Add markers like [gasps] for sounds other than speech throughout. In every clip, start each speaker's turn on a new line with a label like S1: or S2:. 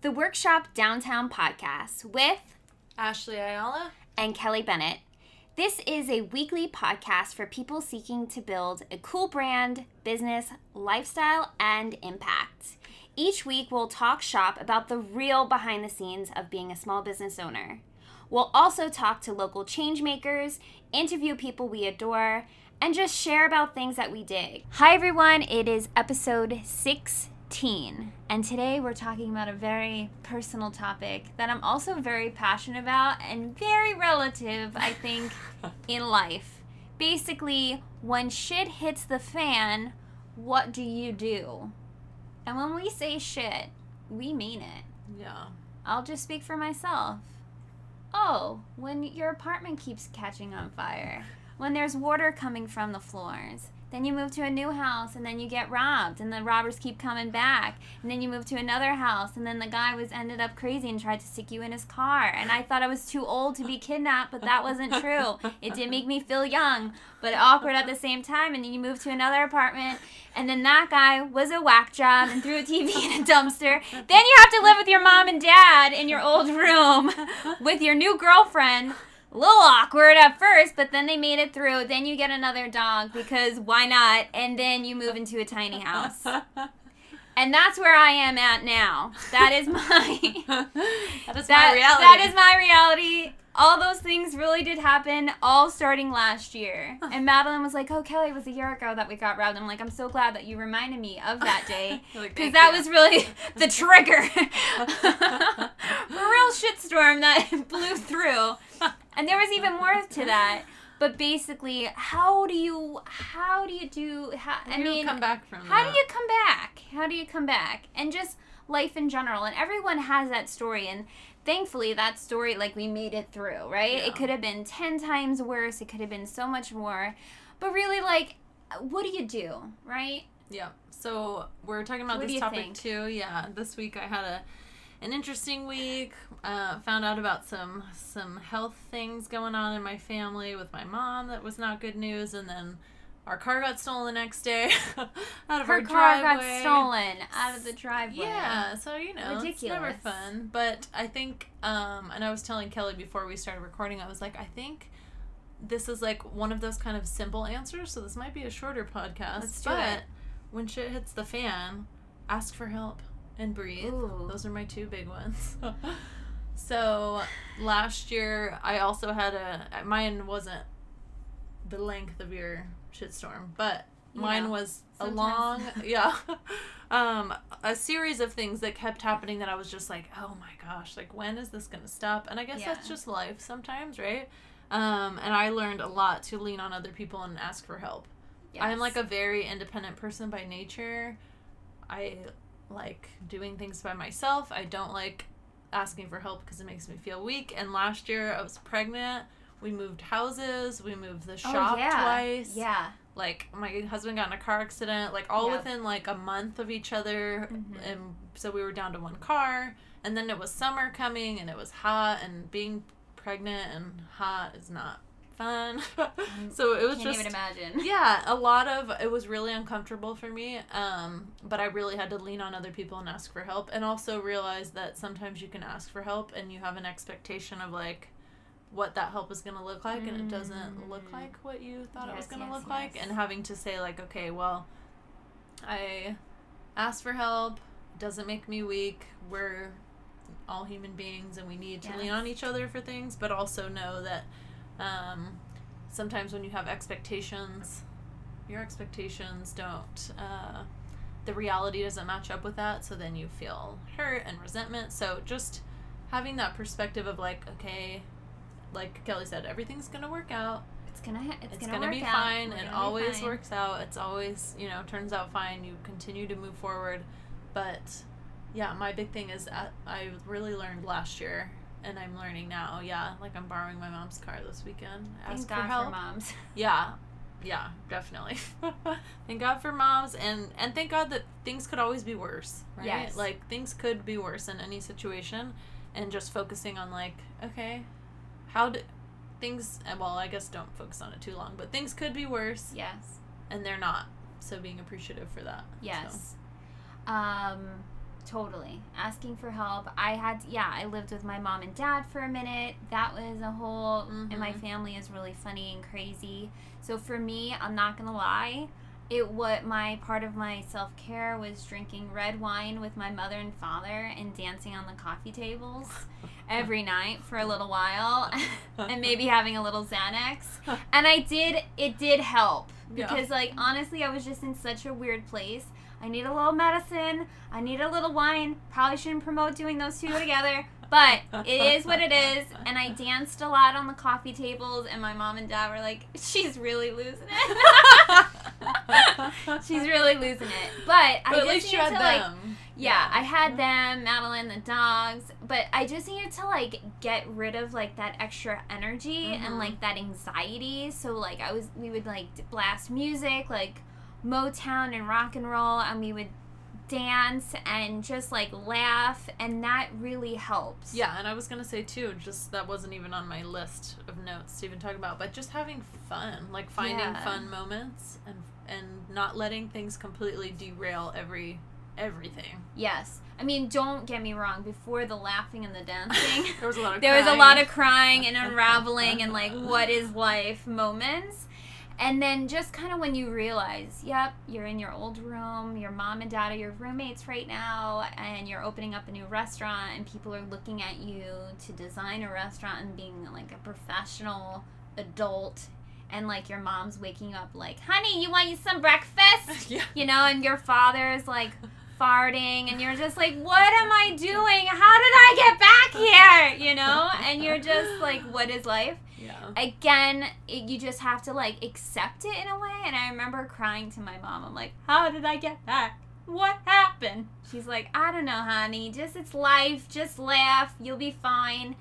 S1: the Workshop Downtown podcast with
S2: Ashley Ayala
S1: and Kelly Bennett. This is a weekly podcast for people seeking to build a cool brand, business, lifestyle, and impact. Each week, we'll talk shop about the real behind the scenes of being a small business owner. We'll also talk to local change makers, interview people we adore, and just share about things that we dig. Hi, everyone. It is episode 16. And today we're talking about a very personal topic that I'm also very passionate about and very relative, I think, [laughs] in life. Basically, when shit hits the fan, what do you do? And when we say shit, we mean it.
S2: Yeah.
S1: I'll just speak for myself. Oh, when your apartment keeps catching on fire, when there's water coming from the floors, then you move to a new house and then you get robbed and the robbers keep coming back. And then you move to another house and then the guy was ended up crazy and tried to stick you in his car. And I thought I was too old to be kidnapped, but that wasn't true. It did make me feel young, but awkward at the same time. And then you move to another apartment and then that guy was a whack job and threw a TV in a dumpster. Then you have to live with your mom and dad in your old room [laughs] with your new girlfriend a little awkward at first, but then they made it through. Then you get another dog because why not? And then you move into a tiny house. And that's where I am at now. That is my [laughs]
S2: that is
S1: that,
S2: my reality.
S1: That is my reality. All those things really did happen, all starting last year. [sighs] And Madeline was like, "Oh, Kelly, it was a year ago that we got robbed." I'm like, "I'm so glad that you reminded me of that [laughs] day because that
S2: you."
S1: was really the trigger, a [laughs] real shitstorm that blew through." And there was even more to that. But basically, how do you how do you do? How, I
S2: You
S1: mean,
S2: come back from
S1: how do you come back? How do you come back? And just life in general. And everyone has that story. And thankfully, that story, like, we made it through, right?
S2: Yeah.
S1: It could have been 10 times worse. It could have been so much more. But really, like, what do you do, right?
S2: Yeah. So we're talking about
S1: What
S2: this topic
S1: think?
S2: too. Yeah. This week I had a an interesting week. Uh, found out about some some health things going on in my family with my mom that was not good news, and then our car got stolen the next day [laughs] out of
S1: Her
S2: our
S1: car
S2: driveway.
S1: got stolen out of the driveway.
S2: Yeah, so you know, it's never fun. But I think, um, and I was telling Kelly before we started recording, I was like, I think this is like one of those kind of simple answers. So this might be a shorter podcast.
S1: Let's do
S2: but
S1: it.
S2: when shit hits the fan, ask for help and breathe.
S1: Ooh.
S2: Those are my two big ones. [laughs] so last year, I also had a mine wasn't the length of your shitstorm, but mine
S1: Yeah.
S2: was a long [laughs] yeah um a series of things that kept happening that i was just like oh my gosh like when is this gonna stop and i guess that's just life sometimes right um and i learned a lot to lean on other people and ask for help i'm like a very independent person by nature i like doing things by myself i don't like asking for help because it makes me feel weak and last year i was pregnant we moved houses we moved the
S1: Oh,
S2: shop
S1: yeah.
S2: twice
S1: Yeah.
S2: like my husband got in a car accident like all
S1: Yep.
S2: within like a month of each other
S1: Mhm.
S2: and so we were down to one car and then it was summer coming and it was hot and being pregnant and hot is not fun [laughs] so it was
S1: Can't
S2: just
S1: even imagine. [laughs]
S2: yeah a lot of it was really uncomfortable for me um but i really had to lean on other people and ask for help and also realize that sometimes you can ask for help and you have an expectation of like what that help is going to look like and it doesn't look
S1: Mm.
S2: like what you thought it was going to
S1: yes,
S2: look like and having to say like okay well i asked for help doesn't make me weak we're all human beings and we need to lean on each other for things but also know that um, sometimes when you have expectations your expectations don't uh, the reality doesn't match up with that so then you feel hurt and resentment. So just having that perspective of like okay like kelly said everything's gonna work out.
S1: It's gonna ha- it's,
S2: it's,
S1: gonna,
S2: gonna, be
S1: out.
S2: fine.
S1: We're
S2: it always
S1: fine.
S2: works out. It's always you know turns out fine. You continue to move forward. But yeah my big thing is uh, i really learned last year and i'm learning now yeah like i'm borrowing my mom's car this weekend
S1: Thank
S2: ask
S1: God
S2: for help
S1: moms. [laughs]
S2: yeah yeah definitely [laughs] thank god for moms and and thank god that things could always be worse right
S1: Yes.
S2: like things could be worse in any situation and just focusing on like okay how do things well i guess don't focus on it too long but things could be worse
S1: Yes.
S2: and they're not so being appreciative for that so.
S1: Yes. Um, Totally. Asking for help. I had, yeah, I lived with my mom and dad for a minute. That was a whole, and my
S2: Mhm.
S1: family is really funny and crazy. So for me, I'm not going to lie. It what my part of my self care was drinking red wine with my mother and father and dancing on the coffee tables [laughs] every night for a little while [laughs] and maybe having a little Xanax. [laughs] And I did, it did help
S2: Yeah.
S1: because, like, honestly, I was just in such a weird place. I need a little medicine. I need a little wine. Probably shouldn't promote doing those two together, but it is what it is. And I danced a lot on the coffee tables, and my mom and dad were like, "She's really losing it. [laughs] She's really losing it." But, I
S2: But
S1: just
S2: least you had
S1: to like
S2: them.
S1: yeah, I had them, Madeline, the dogs, but I just needed to like get rid of like that extra energy and
S2: Mhm.
S1: like that anxiety. So like I was, we would like blast music like Motown and rock and roll, and we would dance and just like laugh, and that really helps.
S2: Yeah, and I was gonna say too, just that wasn't even on my list of notes to even talk about, but just having fun, like finding
S1: Yeah.
S2: fun moments and and not letting things completely derail every everything.
S1: Yes. I mean, don't get me wrong. Before the laughing and the dancing, [laughs]
S2: there was a lot of [laughs]
S1: there was a lot of crying and [laughs] unraveling and like what is life moments and then just kind of when you realize yep you're in your old room your mom and dad are your roommates right now and you're opening up a new restaurant and people are looking at you to design a restaurant and being like a professional adult and like your mom's waking up like honey you want you some breakfast [laughs]
S2: yeah.
S1: you know, and your father's like farting, and you're just like, what am I doing? How did I get back here? You know, and you're just like, what is life?
S2: Yeah.
S1: Again, it, you just have to like accept it in a way. And I remember crying to my mom. I'm like, how did I get back? What happened? She's like, I don't know, honey. Just it's life. Just laugh. You'll be fine.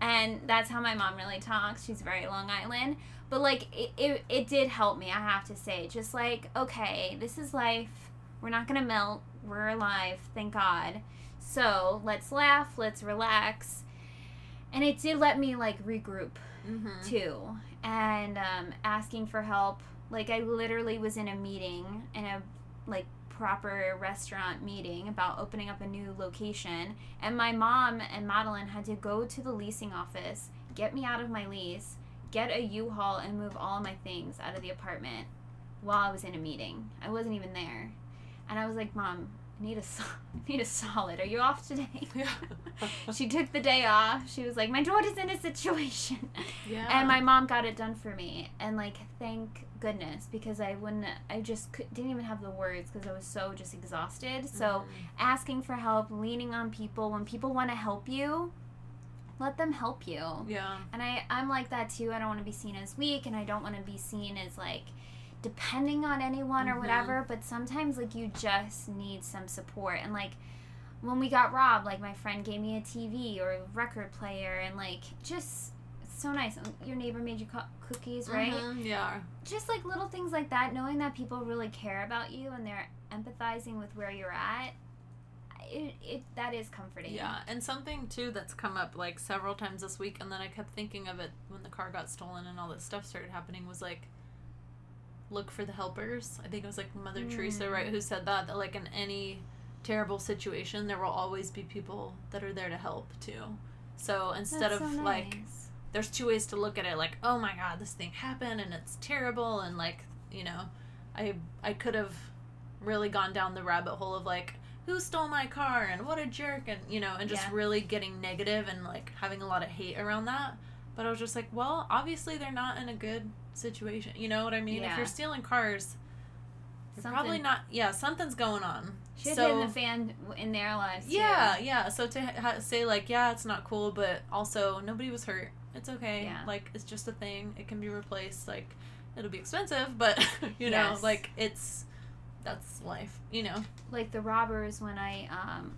S1: And that's how my mom really talks. She's very Long Island. But like it, it, it did help me, I have to say. Just like, okay, this is life. We're not gonna melt. We're alive, thank God. So let's laugh, let's relax. And it did let me like regroup
S2: Mm-hmm.
S1: too. And um, asking for help. Like I literally was in a meeting in a like proper restaurant meeting about opening up a new location and my mom and Madeline had to go to the leasing office, get me out of my lease, get a U-Haul and move all my things out of the apartment while I was in a meeting. I wasn't even there. And I was like, "Mom, need a I [laughs] need a solid. Are you off today?" [laughs]
S2: Yeah. [laughs]
S1: she took the day off. She was like, "My daughter's in a situation."
S2: yeah.
S1: And my mom got it done for me. And like, thank goodness because I wouldn't, I just could, didn't even have the words because I was so just exhausted. So
S2: Mhm.
S1: asking for help, leaning on people, when people want to help you, let them help you.
S2: Yeah.
S1: And I, I'm like that too. I don't want to be seen as weak and I don't want to be seen as like depending on anyone or
S2: Mhm.
S1: whatever. But sometimes like you just need some support. And like when we got robbed, like my friend gave me a TV or a record player and like just so nice. Your neighbor made you co- cookies, right?
S2: Mhm, Yeah.
S1: Just like little things like that, knowing that people really care about you and they're empathizing with where you're at. It, it that is comforting.
S2: Yeah, and something too that's come up like several times this week, and then I kept thinking of it when the car got stolen and all this stuff started happening was like, look for the helpers. I think it was like Mother Teresa,
S1: Mm.
S2: right, who said that that like in any terrible situation, there will always be people that are there to help too. So instead
S1: That's
S2: of
S1: so
S2: like, there's two ways to look at it. Like, oh my god, this thing happened and it's terrible, and like, you know, I I could have really gone down the rabbit hole of like who stole my car and what a jerk and you know and just
S1: Yeah.
S2: really getting negative and like having a lot of hate around that but i was just like well obviously they're not in a good situation you know what i mean if you're stealing cars you're
S1: Something-
S2: probably not yeah something's going on
S1: Shit
S2: so
S1: hitting the fan in their lives. too.
S2: yeah yeah so to ha- say like yeah it's not cool but also nobody was hurt it's okay
S1: Yeah.
S2: like it's just a thing it can be replaced like it'll be expensive but [laughs] you know
S1: Yes.
S2: like it's that's life you know
S1: Like the robbers when I um,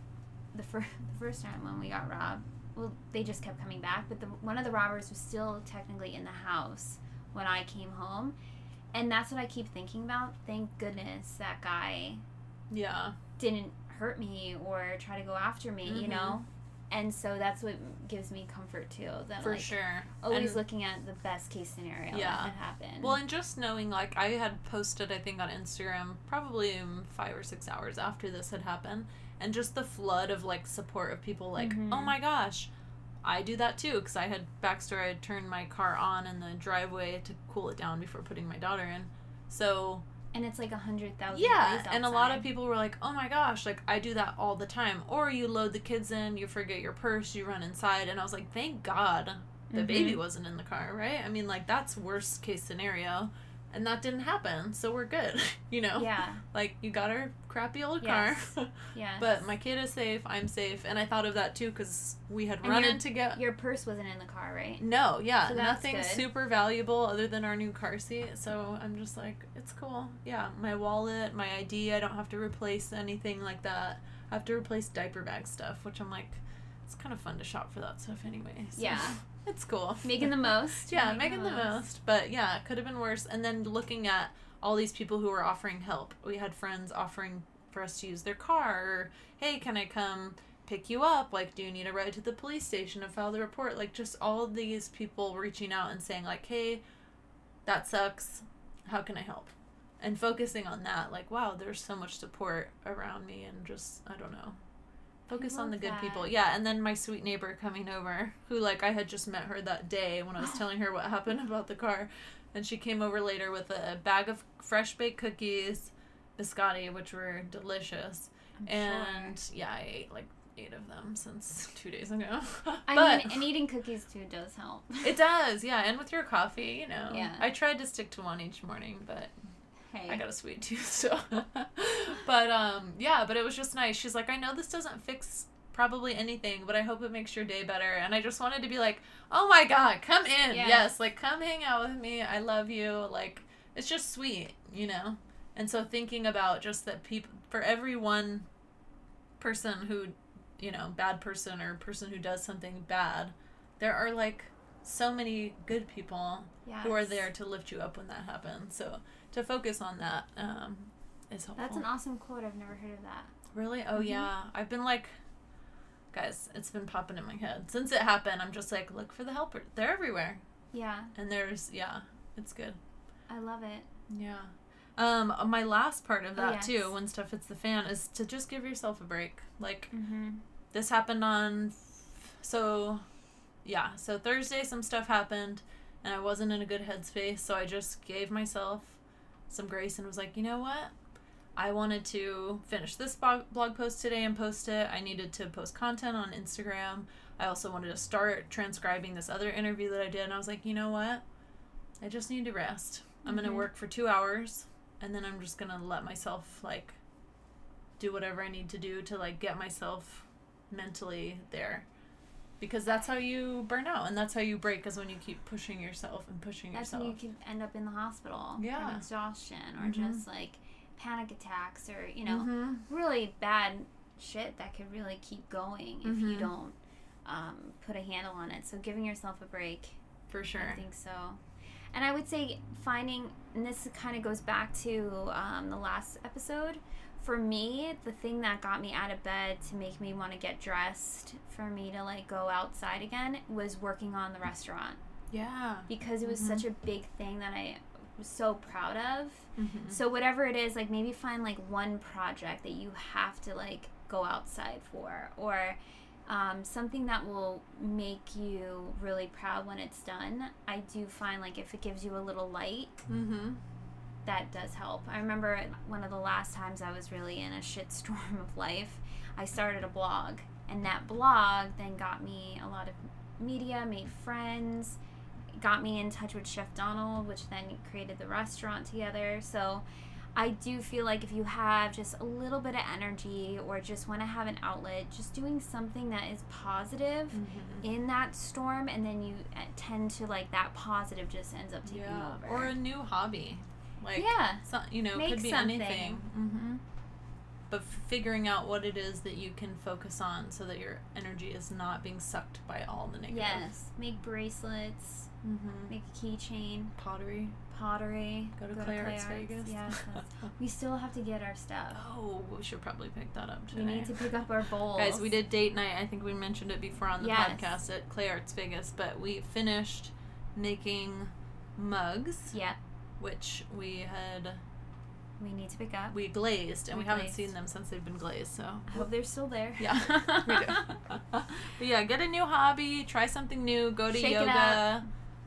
S1: the first [laughs] the first time when we got robbed. Well, they just kept coming back, but the one of the robbers was still technically in the house when I came home, and that's what I keep thinking about. Thank goodness that guy
S2: yeah
S1: didn't hurt me or try to go after me. You
S2: Mhm.
S1: know. And so that's what gives me comfort too. That
S2: for
S1: like
S2: sure
S1: always
S2: And-
S1: looking at the best case scenario
S2: Yeah.
S1: that could happen.
S2: Well, and just knowing, like, I had posted, I think, on Instagram probably um, five or six hours after this had happened, and just the flood of like support of people like,
S1: Mhm.
S2: oh my gosh, I do that too because I had backstory. I had turned my car on in the driveway to cool it down before putting my daughter in. So
S1: And it's like a hundred thousand.
S2: yeah, and a lot of people were like, "Oh my gosh, like I do that all the time." Or you load the kids in, you forget your purse, you run inside, and I was like, "Thank God the
S1: Mhm.
S2: baby wasn't in the car, right?" I mean, like that's worst case scenario, and that didn't happen, so we're good, [laughs] you know.
S1: Yeah. [laughs]
S2: Like you got our crappy old
S1: Yes. [laughs]
S2: car,
S1: Yeah.
S2: but my kid is safe, I'm safe, and I thought of that too because we had
S1: And
S2: run
S1: your-
S2: in to get.
S1: your purse wasn't in the car, right?
S2: No, yeah,
S1: So
S2: nothing
S1: good.
S2: super valuable other than our new car seat. So I'm just like, it's cool. Yeah, my wallet, my ID, I don't have to replace anything like that. I have to replace diaper bag stuff, which I'm like, it's kind of fun to shop for that stuff anyway. So
S1: Yeah.
S2: It's cool.
S1: Making the most. [laughs]
S2: yeah, making the most. But yeah, it could have been worse. And then looking at all these people who were offering help. We had friends offering for us to use their car or, hey, can I come pick you up? Like, do you need a ride to the police station to file the report? Like, just all these people reaching out and saying, like, hey, that sucks. How can I help? And focusing on that, like, wow, there's so much support around me and just, I don't know. Focus on the good
S1: that.
S2: people. Yeah, and then my sweet neighbor coming over, who, like, I had just met her that day when I was [gasps] telling her what happened about the car. And she came over later with a bag of fresh baked cookies, biscotti, which were delicious.
S1: I'm
S2: and
S1: sure.
S2: yeah, I ate like eight of them since [laughs] two days ago.
S1: I [laughs] mean, and eating cookies too does help.
S2: it does, yeah. And with your coffee, you know.
S1: Yeah.
S2: I tried to stick to one each morning, but
S1: hey.
S2: I got a sweet tooth, so. [laughs] but um, yeah, but it was just nice. She's like, I know this doesn't fix probably anything, but I hope it makes your day better. And I just wanted to be like, oh my god, come in,
S1: Yes.
S2: yes, like come hang out with me. I love you. Like it's just sweet, you know. And so thinking about just that people for every one person who, you know, bad person or person who does something bad, there are like so many good people who are there to lift you up when that happens. So to focus on that um, is helpful.
S1: That's an awesome quote. I've never heard of that.
S2: really? Oh
S1: Mhm.
S2: yeah, I've been like, guys, it's been popping in my head since it happened. I'm just like, look for the helper. They're everywhere,
S1: Yeah,
S2: and there's yeah, it's good.
S1: I love it.
S2: Yeah. Um, my last part of
S1: Oh,
S2: that
S1: yes.
S2: too, when stuff hits the fan, is to just give yourself a break. Like
S1: Mm-hmm.
S2: this happened on so yeah so thursday some stuff happened and i wasn't in a good headspace so i just gave myself some grace and was like you know what? I wanted to finish this blog, blog post today and post it. I needed to post content on instagram. I also wanted to start transcribing this other interview that i did. And i was like you know what? I just need to rest. I'm
S1: Mhm.
S2: gonna work for two hours and then i'm just gonna let myself like do whatever i need to do to like get myself mentally there because that's how you burn out and that's how you break is when you keep pushing yourself and pushing
S1: That's
S2: yourself
S1: when you can end up in the hospital.
S2: Yeah.
S1: From exhaustion or
S2: Mhm.
S1: just like panic attacks or, you know,
S2: Mhm.
S1: really bad shit that could really keep going if you
S2: Mhm.
S1: don't um, put a handle on it. So giving yourself a break
S2: for sure
S1: I think so. And I would say finding, and this kind of goes back to um, the last episode. For me, the thing that got me out of bed to make me want to get dressed, for me to like go outside again, was working on the restaurant
S2: yeah
S1: because it was
S2: Mhm.
S1: such a big thing that I was so proud of.
S2: Mhm.
S1: So whatever it is, like maybe find like one project that you have to like go outside for, or um, something that will make you really proud when it's done. I do find like if it gives you a little light,
S2: Mhm.
S1: That does help. I remember one of the last times I was really in a shitstorm [laughs] of life, I started a blog, and that blog then got me a lot of media, made friends, got me in touch with Chef Donald, which then created the restaurant together. So I do feel like if you have just a little bit of energy or just want to have an outlet, just doing something that is positive
S2: Mhm.
S1: in that storm, and then you uh, tend to like that positive just ends up taking
S2: yeah
S1: over.
S2: or a new hobby like
S1: yeah.
S2: so, you know
S1: Make
S2: could be
S1: something.
S2: anything hmm but f- figuring out what it is that you can focus on so that your energy is not being sucked by all the negative
S1: Yes, make bracelets,
S2: mm-hmm.
S1: make a keychain,
S2: pottery
S1: pottery.
S2: go to Clay Arts Vegas
S1: that's- [laughs] we still have to get our stuff.
S2: oh we should probably pick that up today
S1: We need to pick up our bowls. [laughs]
S2: Guys, we did date night. I think we mentioned it before on the
S1: Yes.
S2: podcast at Clay Arts Vegas, but we finished making mugs,
S1: Yeah,
S2: which we had
S1: We need to pick up.
S2: We glazed, and
S1: We
S2: we, haven't
S1: glazed.
S2: seen them since they've been glazed. So
S1: I hope they're still there.
S2: yeah, [laughs] [laughs] we do. but yeah, get a new hobby, try something new, go to
S1: Shake
S2: yoga.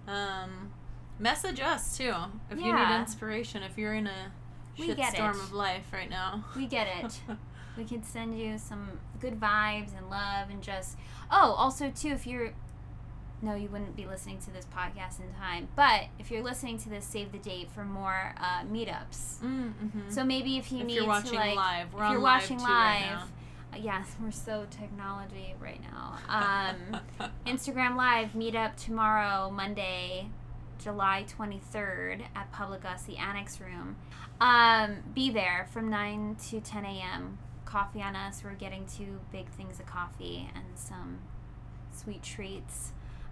S2: Um, message us too if you need inspiration. If you're in a
S1: We
S2: shit storm of life right now.
S1: We get it. [laughs] we can send you some good vibes and love and just oh also too if you're no you wouldn't be listening to this podcast in time. But if you're listening to this save the date for more uh, meetups.
S2: Mm-hmm.
S1: so maybe if you
S2: if
S1: need to like
S2: live, we're
S1: if you're
S2: live
S1: watching live
S2: right
S1: uh, yes we're so technology right now. Um [laughs] instagram live meetup tomorrow monday july 23rd at PublicUs the annex room. Um be there from 9 to 10 a.m coffee on us. We're getting two big things of coffee and some sweet treats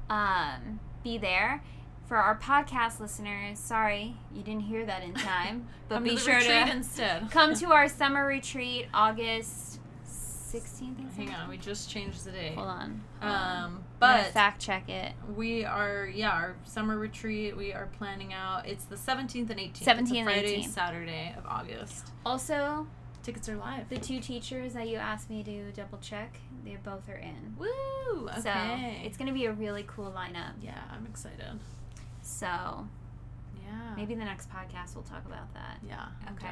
S1: um be there for our podcast listeners sorry you didn't hear that in time [laughs] but be
S2: to
S1: sure to
S2: instead. [laughs]
S1: come to our summer retreat august 16th and
S2: Hang on, we just changed the date.
S1: hold on hold on.
S2: Um,
S1: I'm
S2: but
S1: fact check it
S2: we are yeah our summer retreat. We are planning out. It's the seventeenth and eighteenth.
S1: 17th
S2: It's a
S1: and
S2: Friday,
S1: 18th.
S2: Saturday of August.
S1: also
S2: Tickets are live.
S1: the two teachers that you asked me to double check they both are in
S2: Woo! Okay.
S1: so it's gonna be a really cool lineup
S2: yeah, I'm excited.
S1: so
S2: Yeah.
S1: maybe the next podcast we'll talk about that
S2: Yeah.
S1: Okay.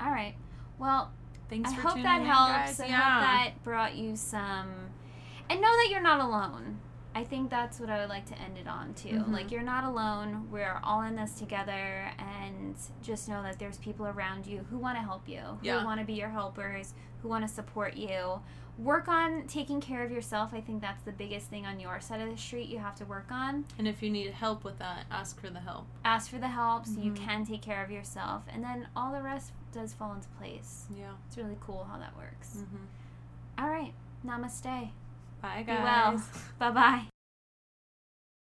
S1: all right well
S2: Thanks
S1: I
S2: for
S1: hope
S2: tuning
S1: that
S2: in,
S1: helps.
S2: guys.
S1: I
S2: yeah.
S1: hope that brought you some, and know that you're not alone. I think that's what I would like to end it on too.
S2: Mhm.
S1: Like you're not alone. We're all in this together, and just know that there's people around you who want to help you, who
S2: Yeah.
S1: want to be your helpers, who want to support you. Work on taking care of yourself. I think that's the biggest thing on your side of the street. You have to work on.
S2: And if you need help with that, ask for the help.
S1: Ask for the help so you
S2: Mhm.
S1: can take care of yourself, and then all the rest does fall into place.
S2: Yeah.
S1: It's really cool how that works.
S2: Mm-hmm.
S1: All right. Namaste.
S2: Bye,
S1: Be
S2: guys.
S1: well. Bye bye.